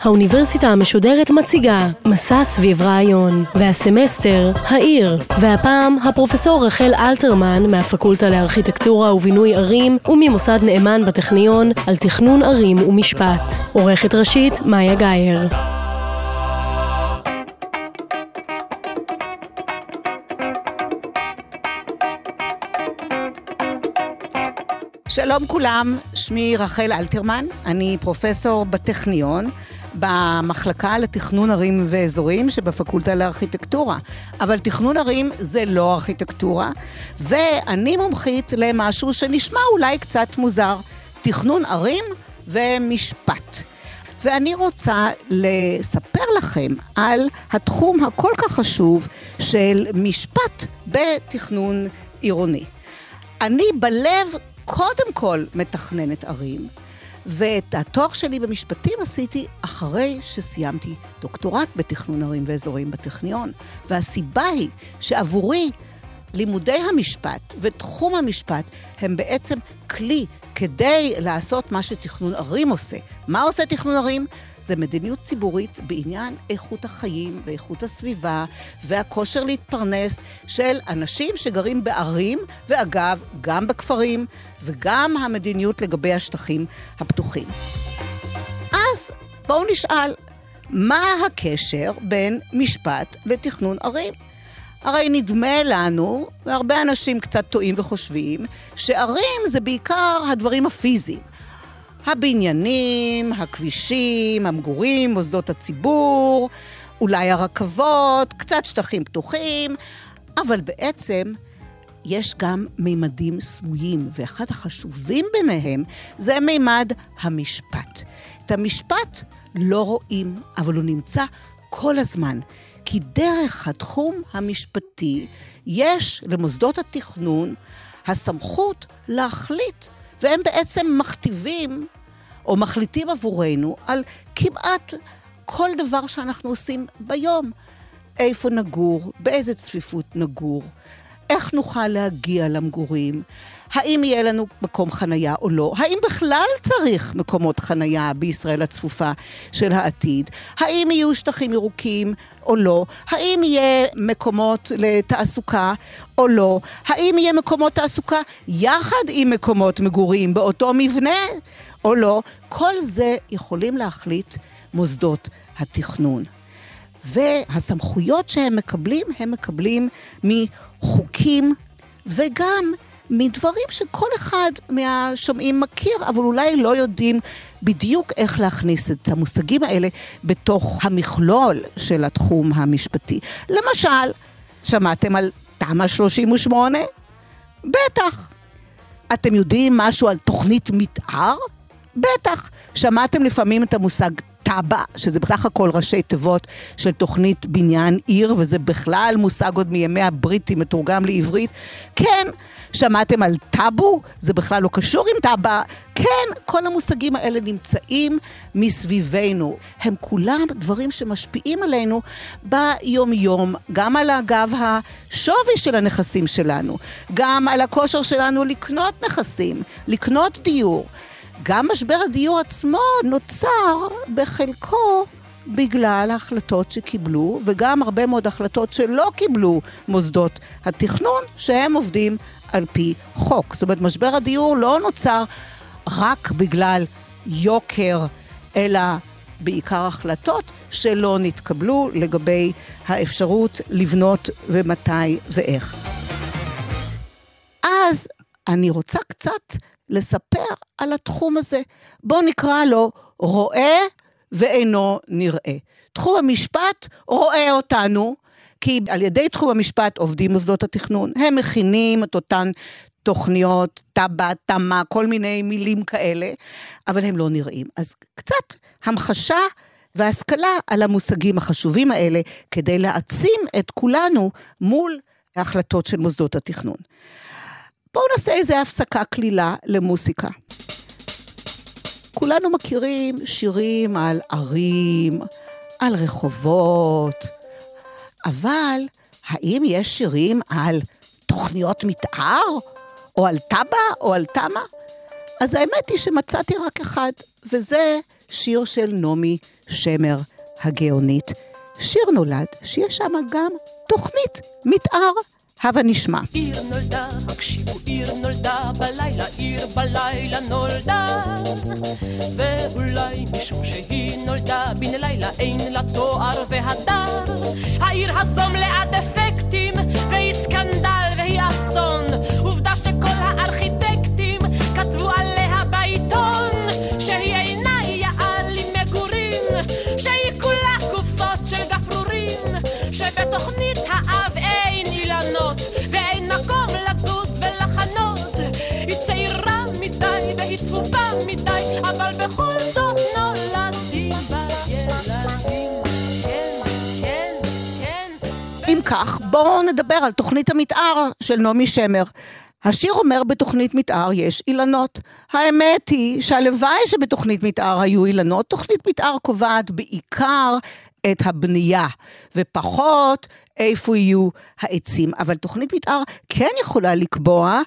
האוניברסיטה המשודרת מציגה מסע סביב רעיון, והסמסטר, העיר, והפעם הפרופסור רחל אלתרמן מהפקולטה לארכיטקטורה ובינוי ערים וממוסד נאמן בטכניון על תכנון ערים ומשפט. עורכת ראשית, מאיה גאייר. שלום כולם, שמי רחל אלתרמן, אני פרופסור בטכניון. במחלקה לתכנון ערים ואזורים שבפקולטה לארכיטקטורה. אבל תכנון ערים זה לא ארכיטקטורה, ואני מומחית למשהו שנשמע אולי קצת מוזר, תכנון ערים ומשפט. ואני רוצה לספר לכם על התחום הכל כך חשוב של משפט בתכנון עירוני. אני בלב קודם כל מתכננת ערים, ואת התואר שלי במשפטים עשיתי אחרי שסיימתי דוקטורט בתכנון ערים ואזורים בטכניון. והסיבה היא שעבורי לימודי המשפט ותחום המשפט הם בעצם כלי כדי לעשות מה שתכנון ערים עושה. מה עושה תכנון ערים? זה מדיניות ציבורית בעניין איכות החיים ואיכות הסביבה והכושר להתפרנס של אנשים שגרים בערים, ואגב, גם בכפרים, וגם המדיניות לגבי השטחים הפתוחים. אז בואו נשאל, מה הקשר בין משפט לתכנון ערים? הרי נדמה לנו, והרבה אנשים קצת טועים וחושבים, שערים זה בעיקר הדברים הפיזיים. הבניינים, הכבישים, המגורים, מוסדות הציבור, אולי הרכבות, קצת שטחים פתוחים, אבל בעצם יש גם מימדים סמויים, ואחד החשובים ביניהם זה מימד המשפט. את המשפט לא רואים, אבל הוא נמצא כל הזמן. כי דרך התחום המשפטי יש למוסדות התכנון הסמכות להחליט, והם בעצם מכתיבים או מחליטים עבורנו על כמעט כל דבר שאנחנו עושים ביום. איפה נגור, באיזה צפיפות נגור, איך נוכל להגיע למגורים, האם יהיה לנו מקום חנייה או לא, האם בכלל צריך מקומות חנייה בישראל הצפופה של העתיד, האם יהיו שטחים ירוקים או לא, האם יהיה מקומות לתעסוקה או לא, האם יהיה מקומות תעסוקה יחד עם מקומות מגורים באותו מבנה או לא, כל זה יכולים להחליט מוסדות התכנון. והסמכויות שהם מקבלים, הם מקבלים מחוקים וגם מדברים שכל אחד מהשומעים מכיר, אבל אולי לא יודעים בדיוק איך להכניס את המושגים האלה בתוך המכלול של התחום המשפטי. למשל, שמעתם על תמ"א 38? בטח. אתם יודעים משהו על תוכנית מתאר? בטח. שמעתם לפעמים את המושג תב"ע, שזה בסך הכל ראשי תיבות של תוכנית בניין עיר, וזה בכלל מושג עוד מימי הבריטים מתורגם לעברית. כן, שמעתם על טאבו? זה בכלל לא קשור עם תב"ע. כן, כל המושגים האלה נמצאים מסביבנו. הם כולם דברים שמשפיעים עלינו ביומיום, גם על אגב השווי של הנכסים שלנו, גם על הכושר שלנו לקנות נכסים, לקנות דיור. גם משבר הדיור עצמו נוצר בחלקו בגלל ההחלטות שקיבלו, וגם הרבה מאוד החלטות שלא קיבלו מוסדות התכנון, שהם עובדים על פי חוק. זאת אומרת, משבר הדיור לא נוצר רק בגלל יוקר, אלא בעיקר החלטות שלא נתקבלו לגבי האפשרות לבנות ומתי ואיך. אז אני רוצה קצת לספר על התחום הזה. בואו נקרא לו רואה ואינו נראה. תחום המשפט רואה אותנו, כי על ידי תחום המשפט עובדים מוסדות התכנון. הם מכינים את אותן תוכניות, תב"ע, תמ"א, כל מיני מילים כאלה, אבל הם לא נראים. אז קצת המחשה והשכלה על המושגים החשובים האלה, כדי להעצים את כולנו מול ההחלטות של מוסדות התכנון. בואו נעשה איזה הפסקה קלילה למוסיקה. כולנו מכירים שירים על ערים, על רחובות, אבל האם יש שירים על תוכניות מתאר? או על טאבה, או על תמה? אז האמת היא שמצאתי רק אחד, וזה שיר של נעמי שמר הגאונית. שיר נולד שיש שם גם תוכנית מתאר. הבה נשמע. עיר נולדה, הקשיבו, עיר נולדה, בלילה, עיר בלילה נולדה. ואולי משום שהיא נולדה, בן לילה אין לה תואר והדר. העיר הזו מלאה דפקטים, והיא סקנדל והיא אסון. עובדה שכל הארכיטקטים בואו נדבר על תוכנית המתאר של נעמי שמר. השיר אומר בתוכנית מתאר יש אילנות. האמת היא שהלוואי שבתוכנית מתאר היו אילנות. תוכנית מתאר קובעת בעיקר את הבנייה, ופחות איפה יהיו העצים. אבל תוכנית מתאר כן יכולה לקבוע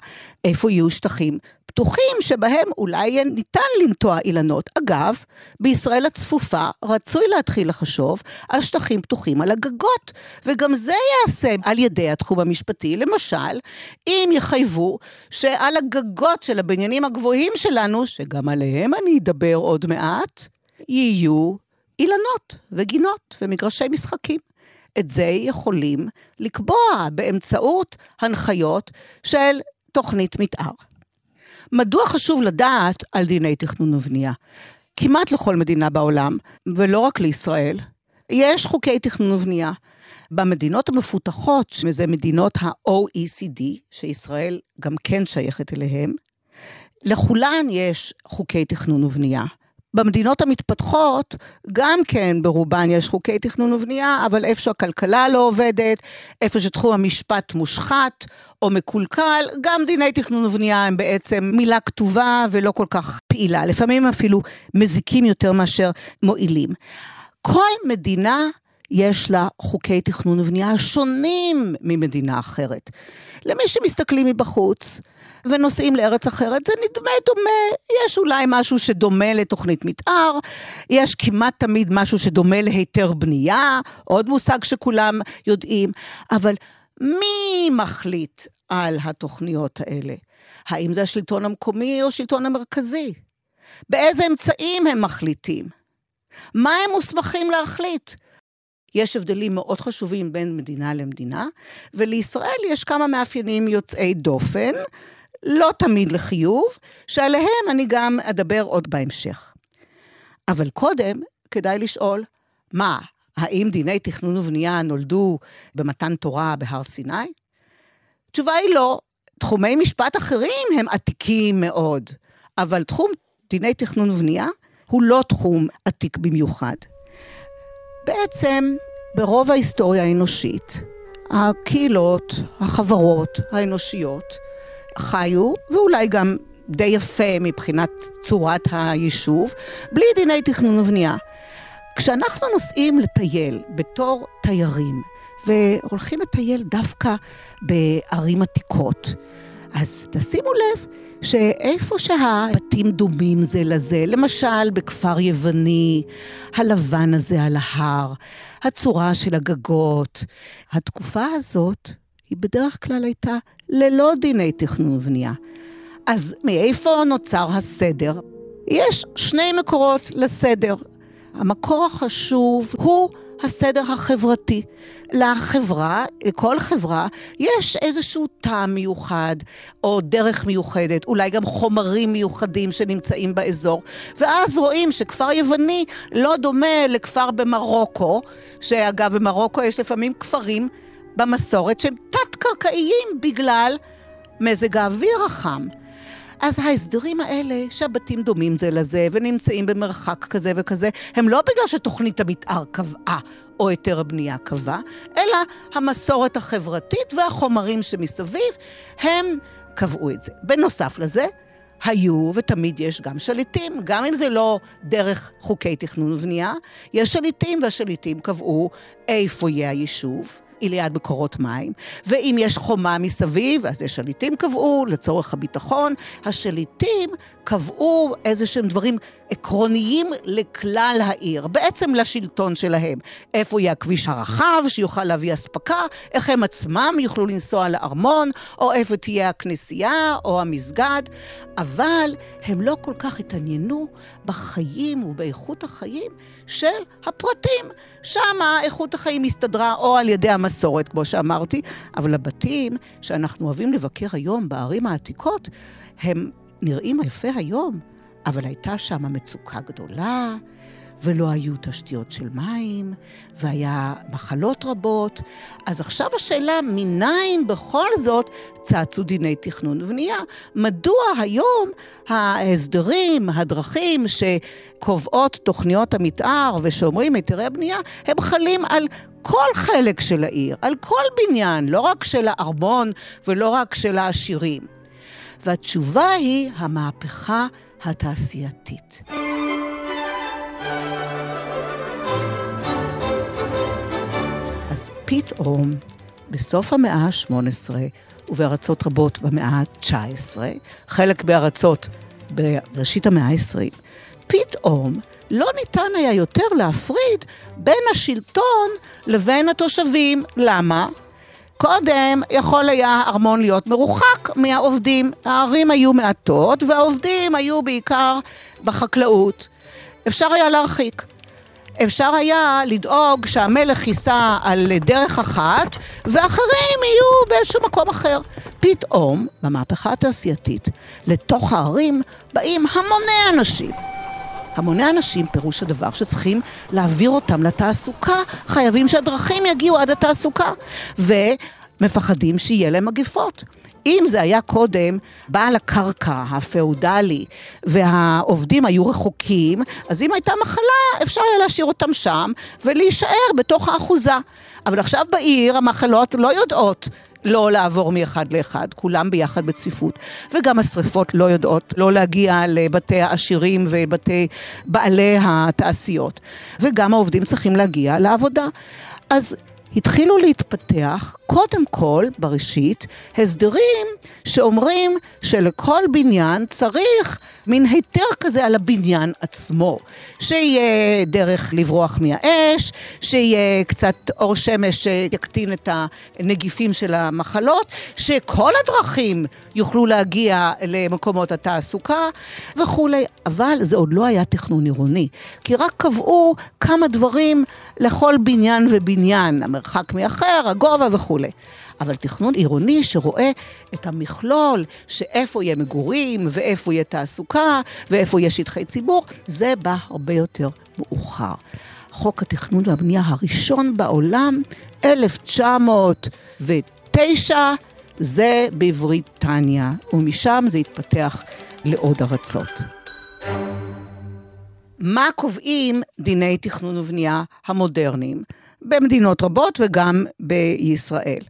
איפה יהיו שטחים פתוחים שבהם אולי ניתן לנטוע אילנות. אגב, בישראל הצפופה רצוי להתחיל לחשוב על שטחים פתוחים על הגגות, וגם זה ייעשה על ידי התחום המשפטי. למשל, אם יחייבו שעל הגגות של הבניינים הגבוהים שלנו, שגם עליהם אני אדבר עוד מעט, יהיו אילנות וגינות ומגרשי משחקים. את זה יכולים לקבוע באמצעות הנחיות של תוכנית מתאר. מדוע חשוב לדעת על דיני תכנון ובנייה? כמעט לכל מדינה בעולם, ולא רק לישראל, יש חוקי תכנון ובנייה. במדינות המפותחות, שזה מדינות ה-OECD, שישראל גם כן שייכת אליהן, לכולן יש חוקי תכנון ובנייה. במדינות המתפתחות, גם כן ברובן יש חוקי תכנון ובנייה, אבל איפה שהכלכלה לא עובדת, איפה שתחום המשפט מושחת או מקולקל, גם דיני תכנון ובנייה הם בעצם מילה כתובה ולא כל כך פעילה. לפעמים אפילו מזיקים יותר מאשר מועילים. כל מדינה יש לה חוקי תכנון ובנייה שונים ממדינה אחרת. למי שמסתכלים מבחוץ, ונוסעים לארץ אחרת, זה נדמה דומה, יש אולי משהו שדומה לתוכנית מתאר, יש כמעט תמיד משהו שדומה להיתר בנייה, עוד מושג שכולם יודעים, אבל מי מחליט על התוכניות האלה? האם זה השלטון המקומי או השלטון המרכזי? באיזה אמצעים הם מחליטים? מה הם מוסמכים להחליט? יש הבדלים מאוד חשובים בין מדינה למדינה, ולישראל יש כמה מאפיינים יוצאי דופן, לא תמיד לחיוב, שעליהם אני גם אדבר עוד בהמשך. אבל קודם, כדאי לשאול, מה, האם דיני תכנון ובנייה נולדו במתן תורה בהר סיני? התשובה היא לא. תחומי משפט אחרים הם עתיקים מאוד, אבל תחום דיני תכנון ובנייה הוא לא תחום עתיק במיוחד. בעצם, ברוב ההיסטוריה האנושית, הקהילות, החברות האנושיות, חיו, ואולי גם די יפה מבחינת צורת היישוב, בלי דיני תכנון ובנייה. כשאנחנו נוסעים לטייל בתור תיירים, והולכים לטייל דווקא בערים עתיקות, אז תשימו לב שאיפה שהבתים דומים זה לזה, למשל בכפר יווני, הלבן הזה על ההר, הצורה של הגגות, התקופה הזאת היא בדרך כלל הייתה ללא דיני תכנון ובנייה. אז מאיפה נוצר הסדר? יש שני מקורות לסדר. המקור החשוב הוא הסדר החברתי. לחברה, לכל חברה, יש איזשהו טעם מיוחד, או דרך מיוחדת, אולי גם חומרים מיוחדים שנמצאים באזור. ואז רואים שכפר יווני לא דומה לכפר במרוקו, שאגב, במרוקו יש לפעמים כפרים במסורת שהם תת-קרקעיים בגלל מזג האוויר החם. אז ההסדרים האלה, שהבתים דומים זה לזה ונמצאים במרחק כזה וכזה, הם לא בגלל שתוכנית המתאר קבעה או היתר הבנייה קבע, אלא המסורת החברתית והחומרים שמסביב, הם קבעו את זה. בנוסף לזה, היו ותמיד יש גם שליטים, גם אם זה לא דרך חוקי תכנון ובנייה, יש שליטים והשליטים קבעו איפה יהיה היישוב, היא ליד מקורות מים, ואם יש חומה מסביב, אז השליטים קבעו לצורך הביטחון, השליטים קבעו איזה שהם דברים עקרוניים לכלל העיר, בעצם לשלטון שלהם. איפה יהיה הכביש הרחב שיוכל להביא אספקה, איך הם עצמם יוכלו לנסוע לארמון, או איפה תהיה הכנסייה או המסגד, אבל הם לא כל כך התעניינו בחיים ובאיכות החיים של הפרטים. שם איכות החיים הסתדרה או על ידי המסורת, כמו שאמרתי, אבל הבתים שאנחנו אוהבים לבקר היום בערים העתיקות, הם נראים יפה היום, אבל הייתה שם מצוקה גדולה, ולא היו תשתיות של מים, והיה מחלות רבות. אז עכשיו השאלה, מניין בכל זאת צצו דיני תכנון ובנייה? מדוע היום ההסדרים, הדרכים שקובעות תוכניות המתאר ושאומרים היתרי הבנייה, הם חלים על כל חלק של העיר, על כל בניין, לא רק של הארמון ולא רק של העשירים. והתשובה היא המהפכה התעשייתית. אז פתאום, בסוף המאה ה-18 ובארצות רבות במאה ה-19, חלק בארצות בראשית המאה ה-20, פתאום לא ניתן היה יותר להפריד בין השלטון לבין התושבים. למה? קודם יכול היה ארמון להיות מרוחק מהעובדים. הערים היו מעטות והעובדים היו בעיקר בחקלאות. אפשר היה להרחיק. אפשר היה לדאוג שהמלך ייסע על דרך אחת ואחרים יהיו באיזשהו מקום אחר. פתאום, במהפכה התעשייתית, לתוך הערים באים המוני אנשים. המוני אנשים, פירוש הדבר שצריכים להעביר אותם לתעסוקה, חייבים שהדרכים יגיעו עד התעסוקה, ומפחדים שיהיה להם מגפות. אם זה היה קודם בעל הקרקע הפאודלי והעובדים היו רחוקים, אז אם הייתה מחלה אפשר היה להשאיר אותם שם ולהישאר בתוך האחוזה. אבל עכשיו בעיר המחלות לא יודעות לא לעבור מאחד לאחד, כולם ביחד בצפיפות. וגם השריפות לא יודעות לא להגיע לבתי העשירים ובתי בעלי התעשיות. וגם העובדים צריכים להגיע לעבודה. אז התחילו להתפתח, קודם כל, בראשית, הסדרים שאומרים שלכל בניין צריך מין היתר כזה על הבניין עצמו. שיהיה דרך לברוח מהאש, שיהיה קצת אור שמש שיקטין את הנגיפים של המחלות, שכל הדרכים יוכלו להגיע למקומות התעסוקה וכולי. אבל זה עוד לא היה תכנון עירוני, כי רק קבעו כמה דברים לכל בניין ובניין, המרחק מאחר, הגובה וכולי. אבל תכנון עירוני שרואה את המכלול, שאיפה יהיה מגורים, ואיפה יהיה תעסוקה, ואיפה יהיה שטחי ציבור, זה בא הרבה יותר מאוחר. חוק התכנון והבנייה הראשון בעולם, 1909, זה בבריטניה, ומשם זה התפתח לעוד ארצות. מה קובעים דיני תכנון ובנייה המודרניים במדינות רבות וגם בישראל?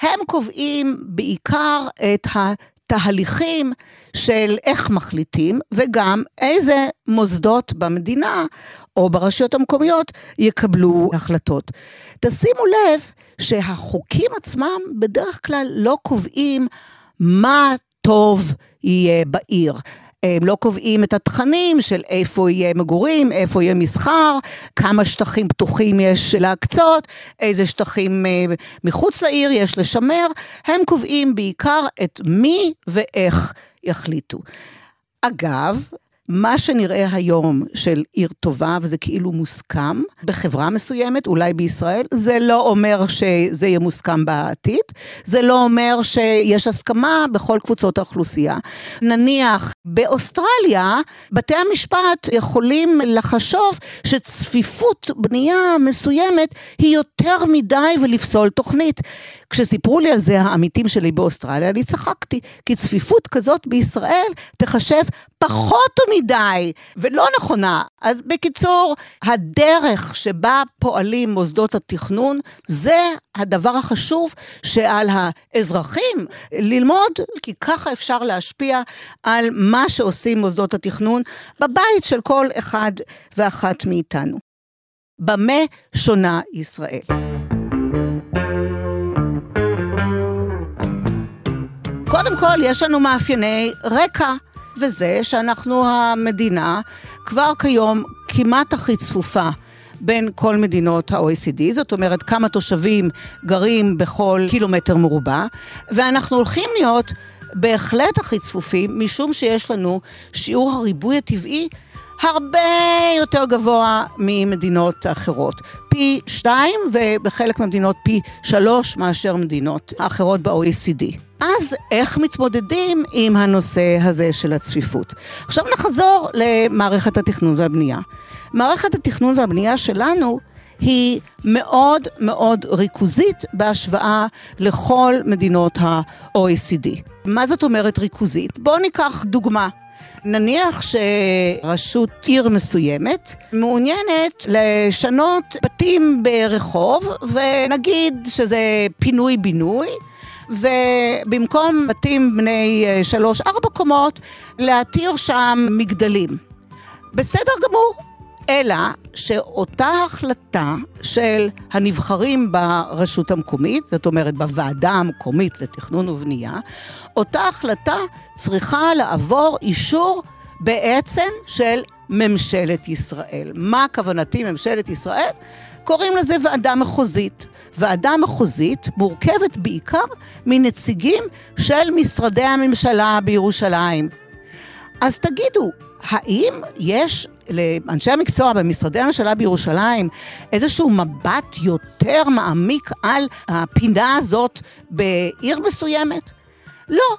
הם קובעים בעיקר את התהליכים של איך מחליטים, וגם איזה מוסדות במדינה או ברשויות המקומיות יקבלו החלטות. תשימו לב שהחוקים עצמם בדרך כלל לא קובעים מה טוב יהיה בעיר. הם לא קובעים את התכנים של איפה יהיה מגורים, איפה יהיה מסחר, כמה שטחים פתוחים יש להקצות, איזה שטחים אה, מחוץ לעיר יש לשמר, הם קובעים בעיקר את מי ואיך יחליטו. אגב, מה שנראה היום של עיר טובה, וזה כאילו מוסכם, בחברה מסוימת, אולי בישראל, זה לא אומר שזה יהיה מוסכם בעתיד, זה לא אומר שיש הסכמה בכל קבוצות האוכלוסייה. נניח באוסטרליה, בתי המשפט יכולים לחשוב שצפיפות בנייה מסוימת היא יותר מדי ולפסול תוכנית. כשסיפרו לי על זה העמיתים שלי באוסטרליה, אני צחקתי, כי צפיפות כזאת בישראל תחשב פחות מדי ולא נכונה. אז בקיצור, הדרך שבה פועלים מוסדות התכנון, זה הדבר החשוב שעל האזרחים ללמוד, כי ככה אפשר להשפיע על מה שעושים מוסדות התכנון בבית של כל אחד ואחת מאיתנו. במה שונה ישראל? קודם כל, יש לנו מאפייני רקע, וזה שאנחנו המדינה כבר כיום כמעט הכי צפופה. בין כל מדינות ה-OECD, זאת אומרת כמה תושבים גרים בכל קילומטר מרובע, ואנחנו הולכים להיות בהחלט הכי צפופים, משום שיש לנו שיעור הריבוי הטבעי הרבה יותר גבוה ממדינות אחרות. פי שתיים, ובחלק מהמדינות פי שלוש מאשר מדינות האחרות ב-OECD. אז איך מתמודדים עם הנושא הזה של הצפיפות? עכשיו נחזור למערכת התכנון והבנייה. מערכת התכנון והבנייה שלנו היא מאוד מאוד ריכוזית בהשוואה לכל מדינות ה-OECD. מה זאת אומרת ריכוזית? בואו ניקח דוגמה. נניח שרשות עיר מסוימת מעוניינת לשנות בתים ברחוב, ונגיד שזה פינוי-בינוי, ובמקום בתים בני שלוש-ארבע קומות, להתיר שם מגדלים. בסדר גמור, אלא שאותה החלטה של הנבחרים ברשות המקומית, זאת אומרת בוועדה המקומית לתכנון ובנייה, אותה החלטה צריכה לעבור אישור בעצם של ממשלת ישראל. מה כוונתי ממשלת ישראל? קוראים לזה ועדה מחוזית. ועדה מחוזית מורכבת בעיקר מנציגים של משרדי הממשלה בירושלים. אז תגידו, האם יש לאנשי המקצוע במשרדי הממשלה בירושלים איזשהו מבט יותר מעמיק על הפינה הזאת בעיר מסוימת? לא.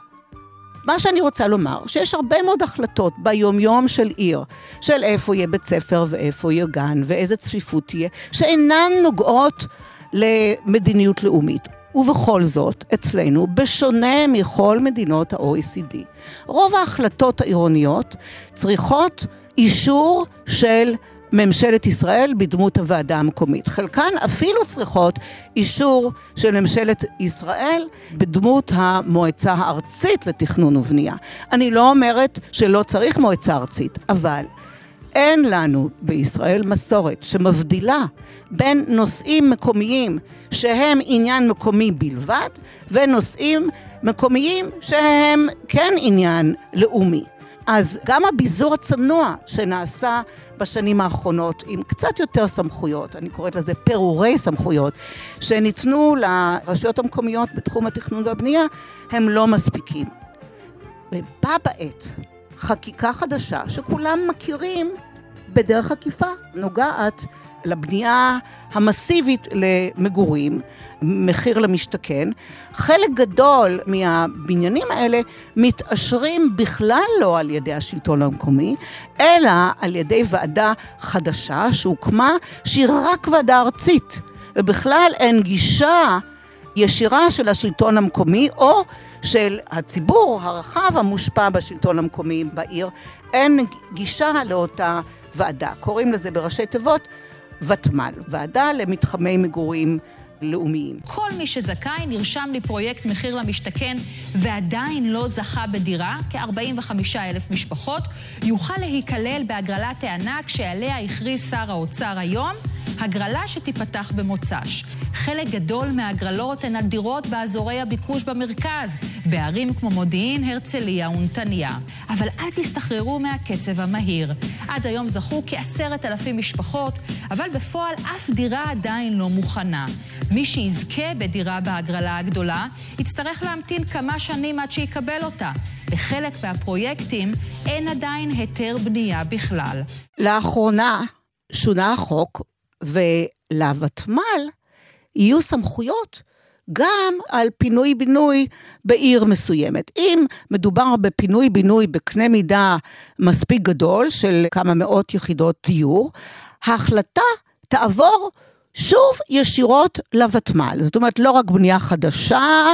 מה שאני רוצה לומר, שיש הרבה מאוד החלטות ביומיום של עיר, של איפה יהיה בית ספר ואיפה יהיה גן ואיזה צפיפות תהיה, שאינן נוגעות למדיניות לאומית. ובכל זאת, אצלנו, בשונה מכל מדינות ה-OECD, רוב ההחלטות העירוניות צריכות אישור של ממשלת ישראל בדמות הוועדה המקומית. חלקן אפילו צריכות אישור של ממשלת ישראל בדמות המועצה הארצית לתכנון ובנייה. אני לא אומרת שלא צריך מועצה ארצית, אבל אין לנו בישראל מסורת שמבדילה בין נושאים מקומיים שהם עניין מקומי בלבד ונושאים מקומיים שהם כן עניין לאומי. אז גם הביזור הצנוע שנעשה בשנים האחרונות עם קצת יותר סמכויות, אני קוראת לזה פירורי סמכויות, שניתנו לרשויות המקומיות בתחום התכנון והבנייה, הם לא מספיקים. ובה בעת חקיקה חדשה שכולם מכירים בדרך עקיפה, נוגעת לבנייה המסיבית למגורים, מחיר למשתכן, חלק גדול מהבניינים האלה מתעשרים בכלל לא על ידי השלטון המקומי, אלא על ידי ועדה חדשה שהוקמה, שהיא רק ועדה ארצית, ובכלל אין גישה ישירה של השלטון המקומי או של הציבור הרחב המושפע בשלטון המקומי בעיר, אין גישה לאותה ועדה. קוראים לזה בראשי תיבות ותמ"ל, ועדה למתחמי מגורים לאומיים. כל מי שזכאי נרשם לפרויקט מחיר למשתכן ועדיין לא זכה בדירה, כ-45 אלף משפחות, יוכל להיכלל בהגרלת הענק שעליה הכריז שר האוצר היום, הגרלה שתיפתח במוצ"ש. חלק גדול מההגרלות הן על דירות באזורי הביקוש במרכז, בערים כמו מודיעין, הרצליה ונתניה. אבל אל תסתחררו מהקצב המהיר. עד היום זכו כעשרת אלפים משפחות, אבל בפועל אף דירה עדיין לא מוכנה. מי שיזכה בדירה בהגרלה הגדולה, יצטרך להמתין כמה שנים עד שיקבל אותה. בחלק מהפרויקטים אין עדיין היתר בנייה בכלל. לאחרונה שונה החוק, ולוותמ"ל יהיו סמכויות גם על פינוי-בינוי בעיר מסוימת. אם מדובר בפינוי-בינוי בקנה מידה מספיק גדול של כמה מאות יחידות דיור, ההחלטה תעבור שוב ישירות לוותמ"ל. זאת אומרת, לא רק בנייה חדשה,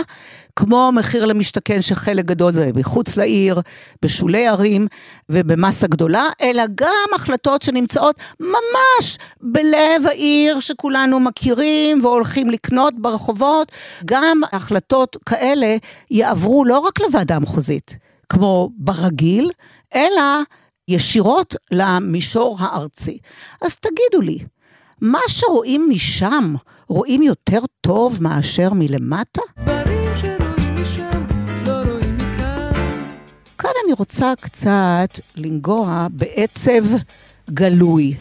כמו מחיר למשתכן שחלק גדול זה מחוץ לעיר, בשולי ערים ובמסה גדולה, אלא גם החלטות שנמצאות ממש בלב העיר שכולנו מכירים והולכים לקנות ברחובות, גם החלטות כאלה יעברו לא רק לוועדה המחוזית, כמו ברגיל, אלא ישירות למישור הארצי. אז תגידו לי, מה שרואים משם, רואים יותר טוב מאשר מלמטה? דברים שרואים משם, לא רואים אני רוצה קצת לנגוע בעצב גלוי.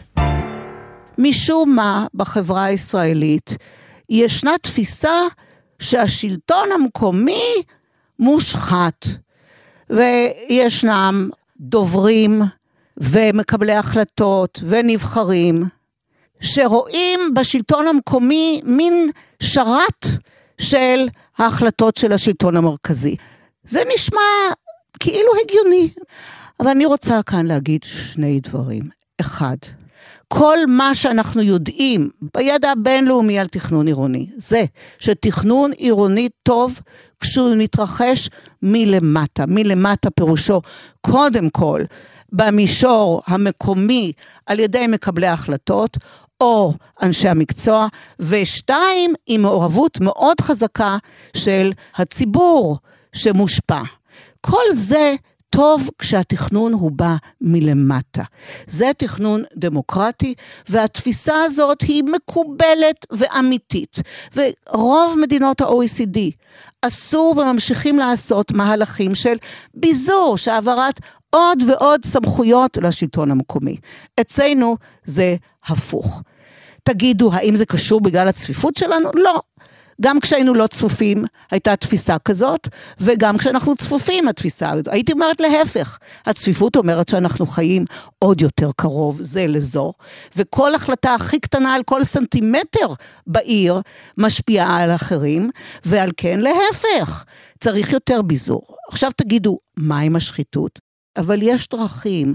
משום מה בחברה הישראלית ישנה תפיסה שהשלטון המקומי מושחת, וישנם דוברים ומקבלי החלטות ונבחרים שרואים בשלטון המקומי מין שרת של ההחלטות של השלטון המרכזי. זה נשמע כאילו הגיוני, אבל אני רוצה כאן להגיד שני דברים. אחד, כל מה שאנחנו יודעים בידע הבינלאומי על תכנון עירוני, זה שתכנון עירוני טוב כשהוא מתרחש מלמטה. מלמטה פירושו קודם כל במישור המקומי על ידי מקבלי ההחלטות, או אנשי המקצוע, ושתיים, עם מעורבות מאוד חזקה של הציבור שמושפע. כל זה טוב כשהתכנון הוא בא מלמטה. זה תכנון דמוקרטי, והתפיסה הזאת היא מקובלת ואמיתית. ורוב מדינות ה-OECD עשו וממשיכים לעשות מהלכים של ביזור, שהעברת עוד ועוד סמכויות לשלטון המקומי. אצלנו זה הפוך. תגידו, האם זה קשור בגלל הצפיפות שלנו? לא. גם כשהיינו לא צפופים הייתה תפיסה כזאת, וגם כשאנחנו צפופים התפיסה הזאת. הייתי אומרת להפך, הצפיפות אומרת שאנחנו חיים עוד יותר קרוב זה לזו, וכל החלטה הכי קטנה על כל סנטימטר בעיר משפיעה על אחרים, ועל כן להפך, צריך יותר ביזור. עכשיו תגידו, מה עם השחיתות? אבל יש דרכים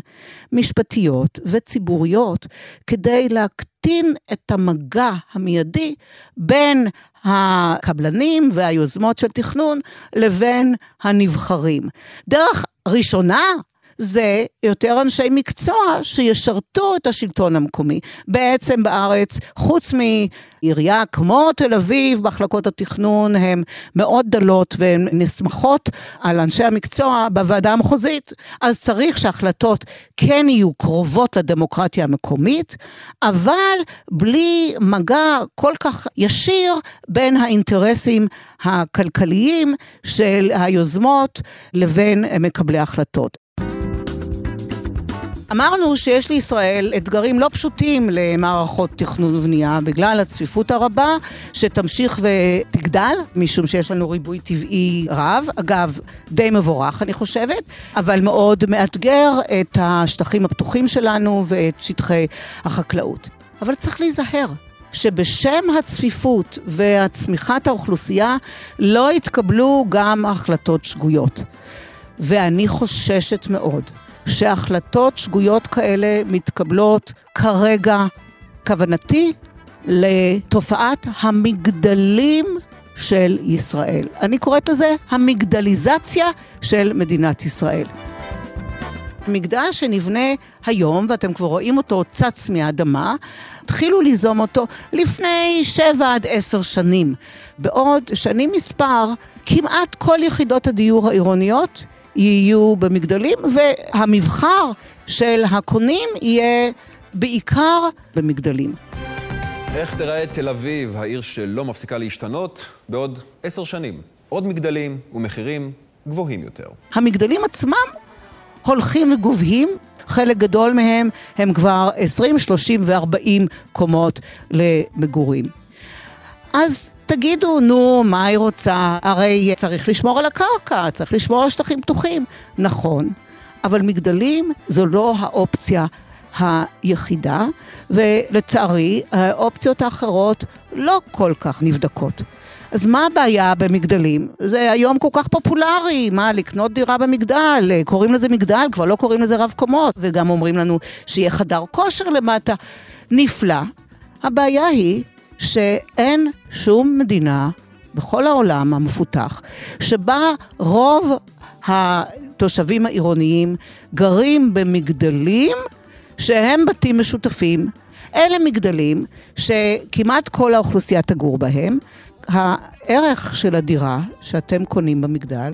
משפטיות וציבוריות כדי להקטין את המגע המיידי בין הקבלנים והיוזמות של תכנון לבין הנבחרים. דרך ראשונה זה יותר אנשי מקצוע שישרתו את השלטון המקומי. בעצם בארץ, חוץ מעירייה כמו תל אביב, מחלקות התכנון הן מאוד דלות והן נסמכות על אנשי המקצוע בוועדה המחוזית, אז צריך שהחלטות כן יהיו קרובות לדמוקרטיה המקומית, אבל בלי מגע כל כך ישיר בין האינטרסים הכלכליים של היוזמות לבין מקבלי ההחלטות. אמרנו שיש לישראל אתגרים לא פשוטים למערכות תכנון ובנייה בגלל הצפיפות הרבה שתמשיך ותגדל, משום שיש לנו ריבוי טבעי רב, אגב, די מבורך אני חושבת, אבל מאוד מאתגר את השטחים הפתוחים שלנו ואת שטחי החקלאות. אבל צריך להיזהר. שבשם הצפיפות והצמיחת האוכלוסייה לא יתקבלו גם החלטות שגויות. ואני חוששת מאוד שהחלטות שגויות כאלה מתקבלות כרגע, כוונתי, לתופעת המגדלים של ישראל. אני קוראת לזה המגדליזציה של מדינת ישראל. מגדל שנבנה היום, ואתם כבר רואים אותו צץ מהאדמה, התחילו ליזום אותו לפני שבע עד עשר שנים. בעוד שנים מספר, כמעט כל יחידות הדיור העירוניות יהיו במגדלים, והמבחר של הקונים יהיה בעיקר במגדלים. איך תראה תל אביב, העיר שלא מפסיקה להשתנות, בעוד עשר שנים? עוד מגדלים ומחירים גבוהים יותר. המגדלים עצמם הולכים וגובהים, חלק גדול מהם הם כבר 20, 30 ו-40 קומות למגורים. אז תגידו, נו, מה היא רוצה? הרי צריך לשמור על הקרקע, צריך לשמור על שטחים פתוחים. נכון, אבל מגדלים זו לא האופציה היחידה, ולצערי, האופציות האחרות לא כל כך נבדקות. אז מה הבעיה במגדלים? זה היום כל כך פופולרי, מה, לקנות דירה במגדל, קוראים לזה מגדל, כבר לא קוראים לזה רב קומות, וגם אומרים לנו שיהיה חדר כושר למטה. נפלא. הבעיה היא שאין שום מדינה בכל העולם המפותח, שבה רוב התושבים העירוניים גרים במגדלים שהם בתים משותפים. אלה מגדלים שכמעט כל האוכלוסייה תגור בהם. הערך של הדירה שאתם קונים במגדל,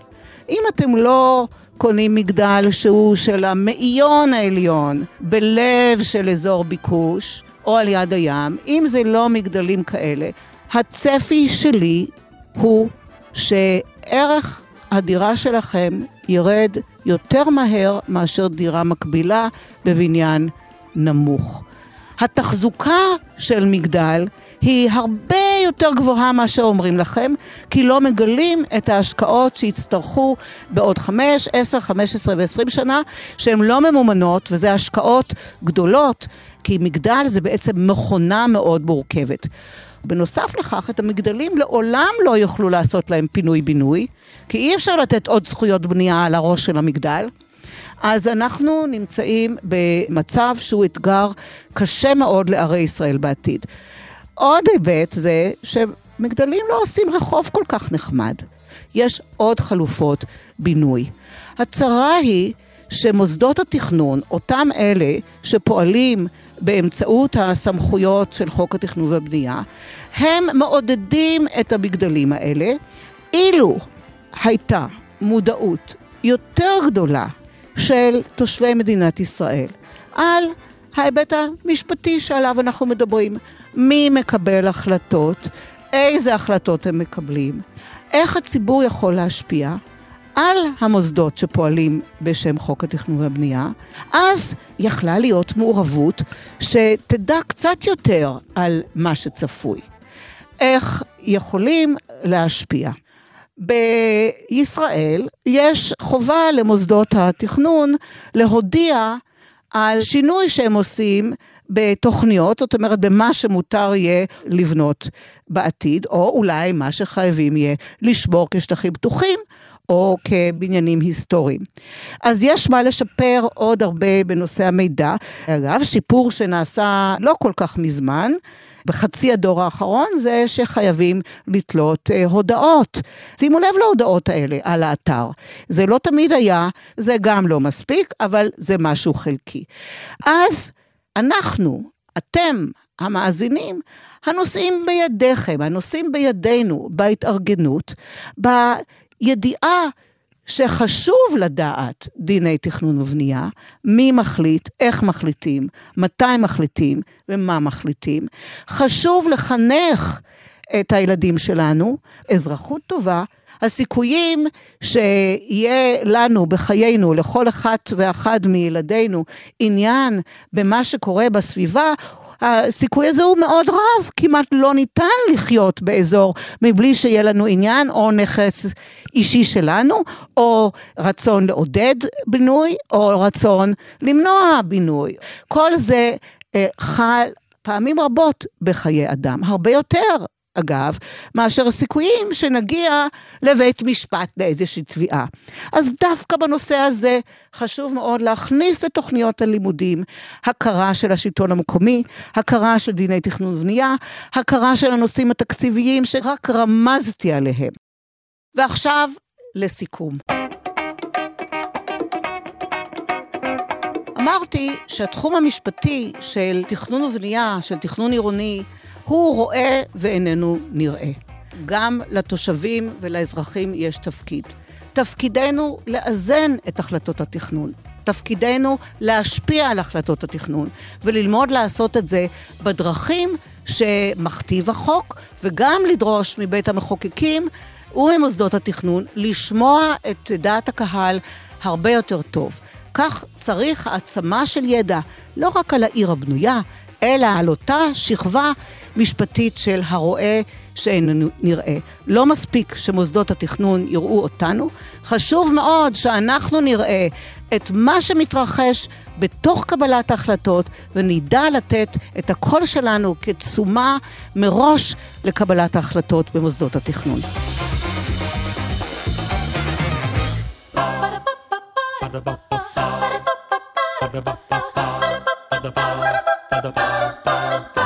אם אתם לא קונים מגדל שהוא של המאיון העליון, בלב של אזור ביקוש, או על יד הים, אם זה לא מגדלים כאלה, הצפי שלי הוא שערך הדירה שלכם ירד יותר מהר מאשר דירה מקבילה בבניין נמוך. התחזוקה של מגדל היא הרבה יותר גבוהה מאשר אומרים לכם, כי לא מגלים את ההשקעות שיצטרכו בעוד 5, 10, 15 ו-20 שנה, שהן לא ממומנות, וזה השקעות גדולות, כי מגדל זה בעצם מכונה מאוד מורכבת. בנוסף לכך, את המגדלים לעולם לא יוכלו לעשות להם פינוי-בינוי, כי אי אפשר לתת עוד זכויות בנייה על הראש של המגדל. אז אנחנו נמצאים במצב שהוא אתגר קשה מאוד לערי ישראל בעתיד. עוד היבט זה שמגדלים לא עושים רחוב כל כך נחמד. יש עוד חלופות בינוי. הצרה היא שמוסדות התכנון, אותם אלה שפועלים באמצעות הסמכויות של חוק התכנון והבנייה, הם מעודדים את המגדלים האלה. אילו הייתה מודעות יותר גדולה של תושבי מדינת ישראל על ההיבט המשפטי שעליו אנחנו מדברים. מי מקבל החלטות, איזה החלטות הם מקבלים, איך הציבור יכול להשפיע על המוסדות שפועלים בשם חוק התכנון והבנייה, אז יכלה להיות מעורבות שתדע קצת יותר על מה שצפוי. איך יכולים להשפיע. בישראל יש חובה למוסדות התכנון להודיע על שינוי שהם עושים בתוכניות, זאת אומרת במה שמותר יהיה לבנות בעתיד, או אולי מה שחייבים יהיה לשבור כשטחים פתוחים. או כבניינים היסטוריים. אז יש מה לשפר עוד הרבה בנושא המידע. אגב, שיפור שנעשה לא כל כך מזמן, בחצי הדור האחרון, זה שחייבים לתלות אה, הודעות. שימו לב להודעות האלה על האתר. זה לא תמיד היה, זה גם לא מספיק, אבל זה משהו חלקי. אז אנחנו, אתם, המאזינים, הנושאים בידיכם, הנושאים בידינו בהתארגנות, בידיעה שחשוב לדעת דיני תכנון ובנייה, מי מחליט, איך מחליטים, מתי מחליטים ומה מחליטים. חשוב לחנך את הילדים שלנו, אזרחות טובה, הסיכויים שיהיה לנו בחיינו, לכל אחת ואחד מילדינו, עניין במה שקורה בסביבה, הסיכוי הזה הוא מאוד רב, כמעט לא ניתן לחיות באזור מבלי שיהיה לנו עניין או נכס אישי שלנו, או רצון לעודד בינוי, או רצון למנוע בינוי. כל זה אה, חל פעמים רבות בחיי אדם, הרבה יותר אגב, מאשר הסיכויים שנגיע לבית משפט באיזושהי תביעה. אז דווקא בנושא הזה חשוב מאוד להכניס לתוכניות הלימודים הכרה של השלטון המקומי, הכרה של דיני תכנון ובנייה, הכרה של הנושאים התקציביים שרק רמזתי עליהם. ועכשיו לסיכום. אמרתי שהתחום המשפטי של תכנון ובנייה, של תכנון עירוני, הוא רואה ואיננו נראה. גם לתושבים ולאזרחים יש תפקיד. תפקידנו לאזן את החלטות התכנון. תפקידנו להשפיע על החלטות התכנון וללמוד לעשות את זה בדרכים שמכתיב החוק וגם לדרוש מבית המחוקקים וממוסדות התכנון לשמוע את דעת הקהל הרבה יותר טוב. כך צריך העצמה של ידע, לא רק על העיר הבנויה, אלא על אותה שכבה משפטית של הרואה שאיננו נראה. לא מספיק שמוסדות התכנון יראו אותנו, חשוב מאוד שאנחנו נראה את מה שמתרחש בתוך קבלת ההחלטות ונדע לתת את הקול שלנו כתשומה מראש לקבלת ההחלטות במוסדות התכנון. Ba-da-ba-ba-ba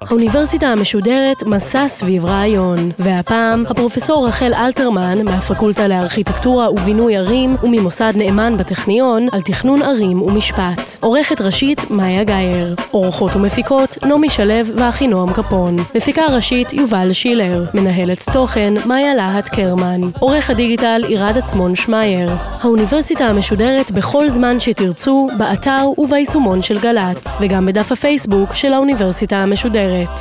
האוניברסיטה המשודרת מסע סביב רעיון, והפעם הפרופסור רחל אלתרמן מהפקולטה לארכיטקטורה ובינוי ערים וממוסד נאמן בטכניון על תכנון ערים ומשפט. עורכת ראשית מאיה גאייר, עורכות ומפיקות נעמי שלו ואחינועם קפון, מפיקה ראשית יובל שילר, מנהלת תוכן מאיה להט קרמן, עורך הדיגיטל עירד עצמון שמייר. האוניברסיטה המשודרת בכל זמן שתרצו, באתר וביישומון של גל"צ, וגם בדף הפייסבוק של האוניברסיטה המשודרת. משודרת.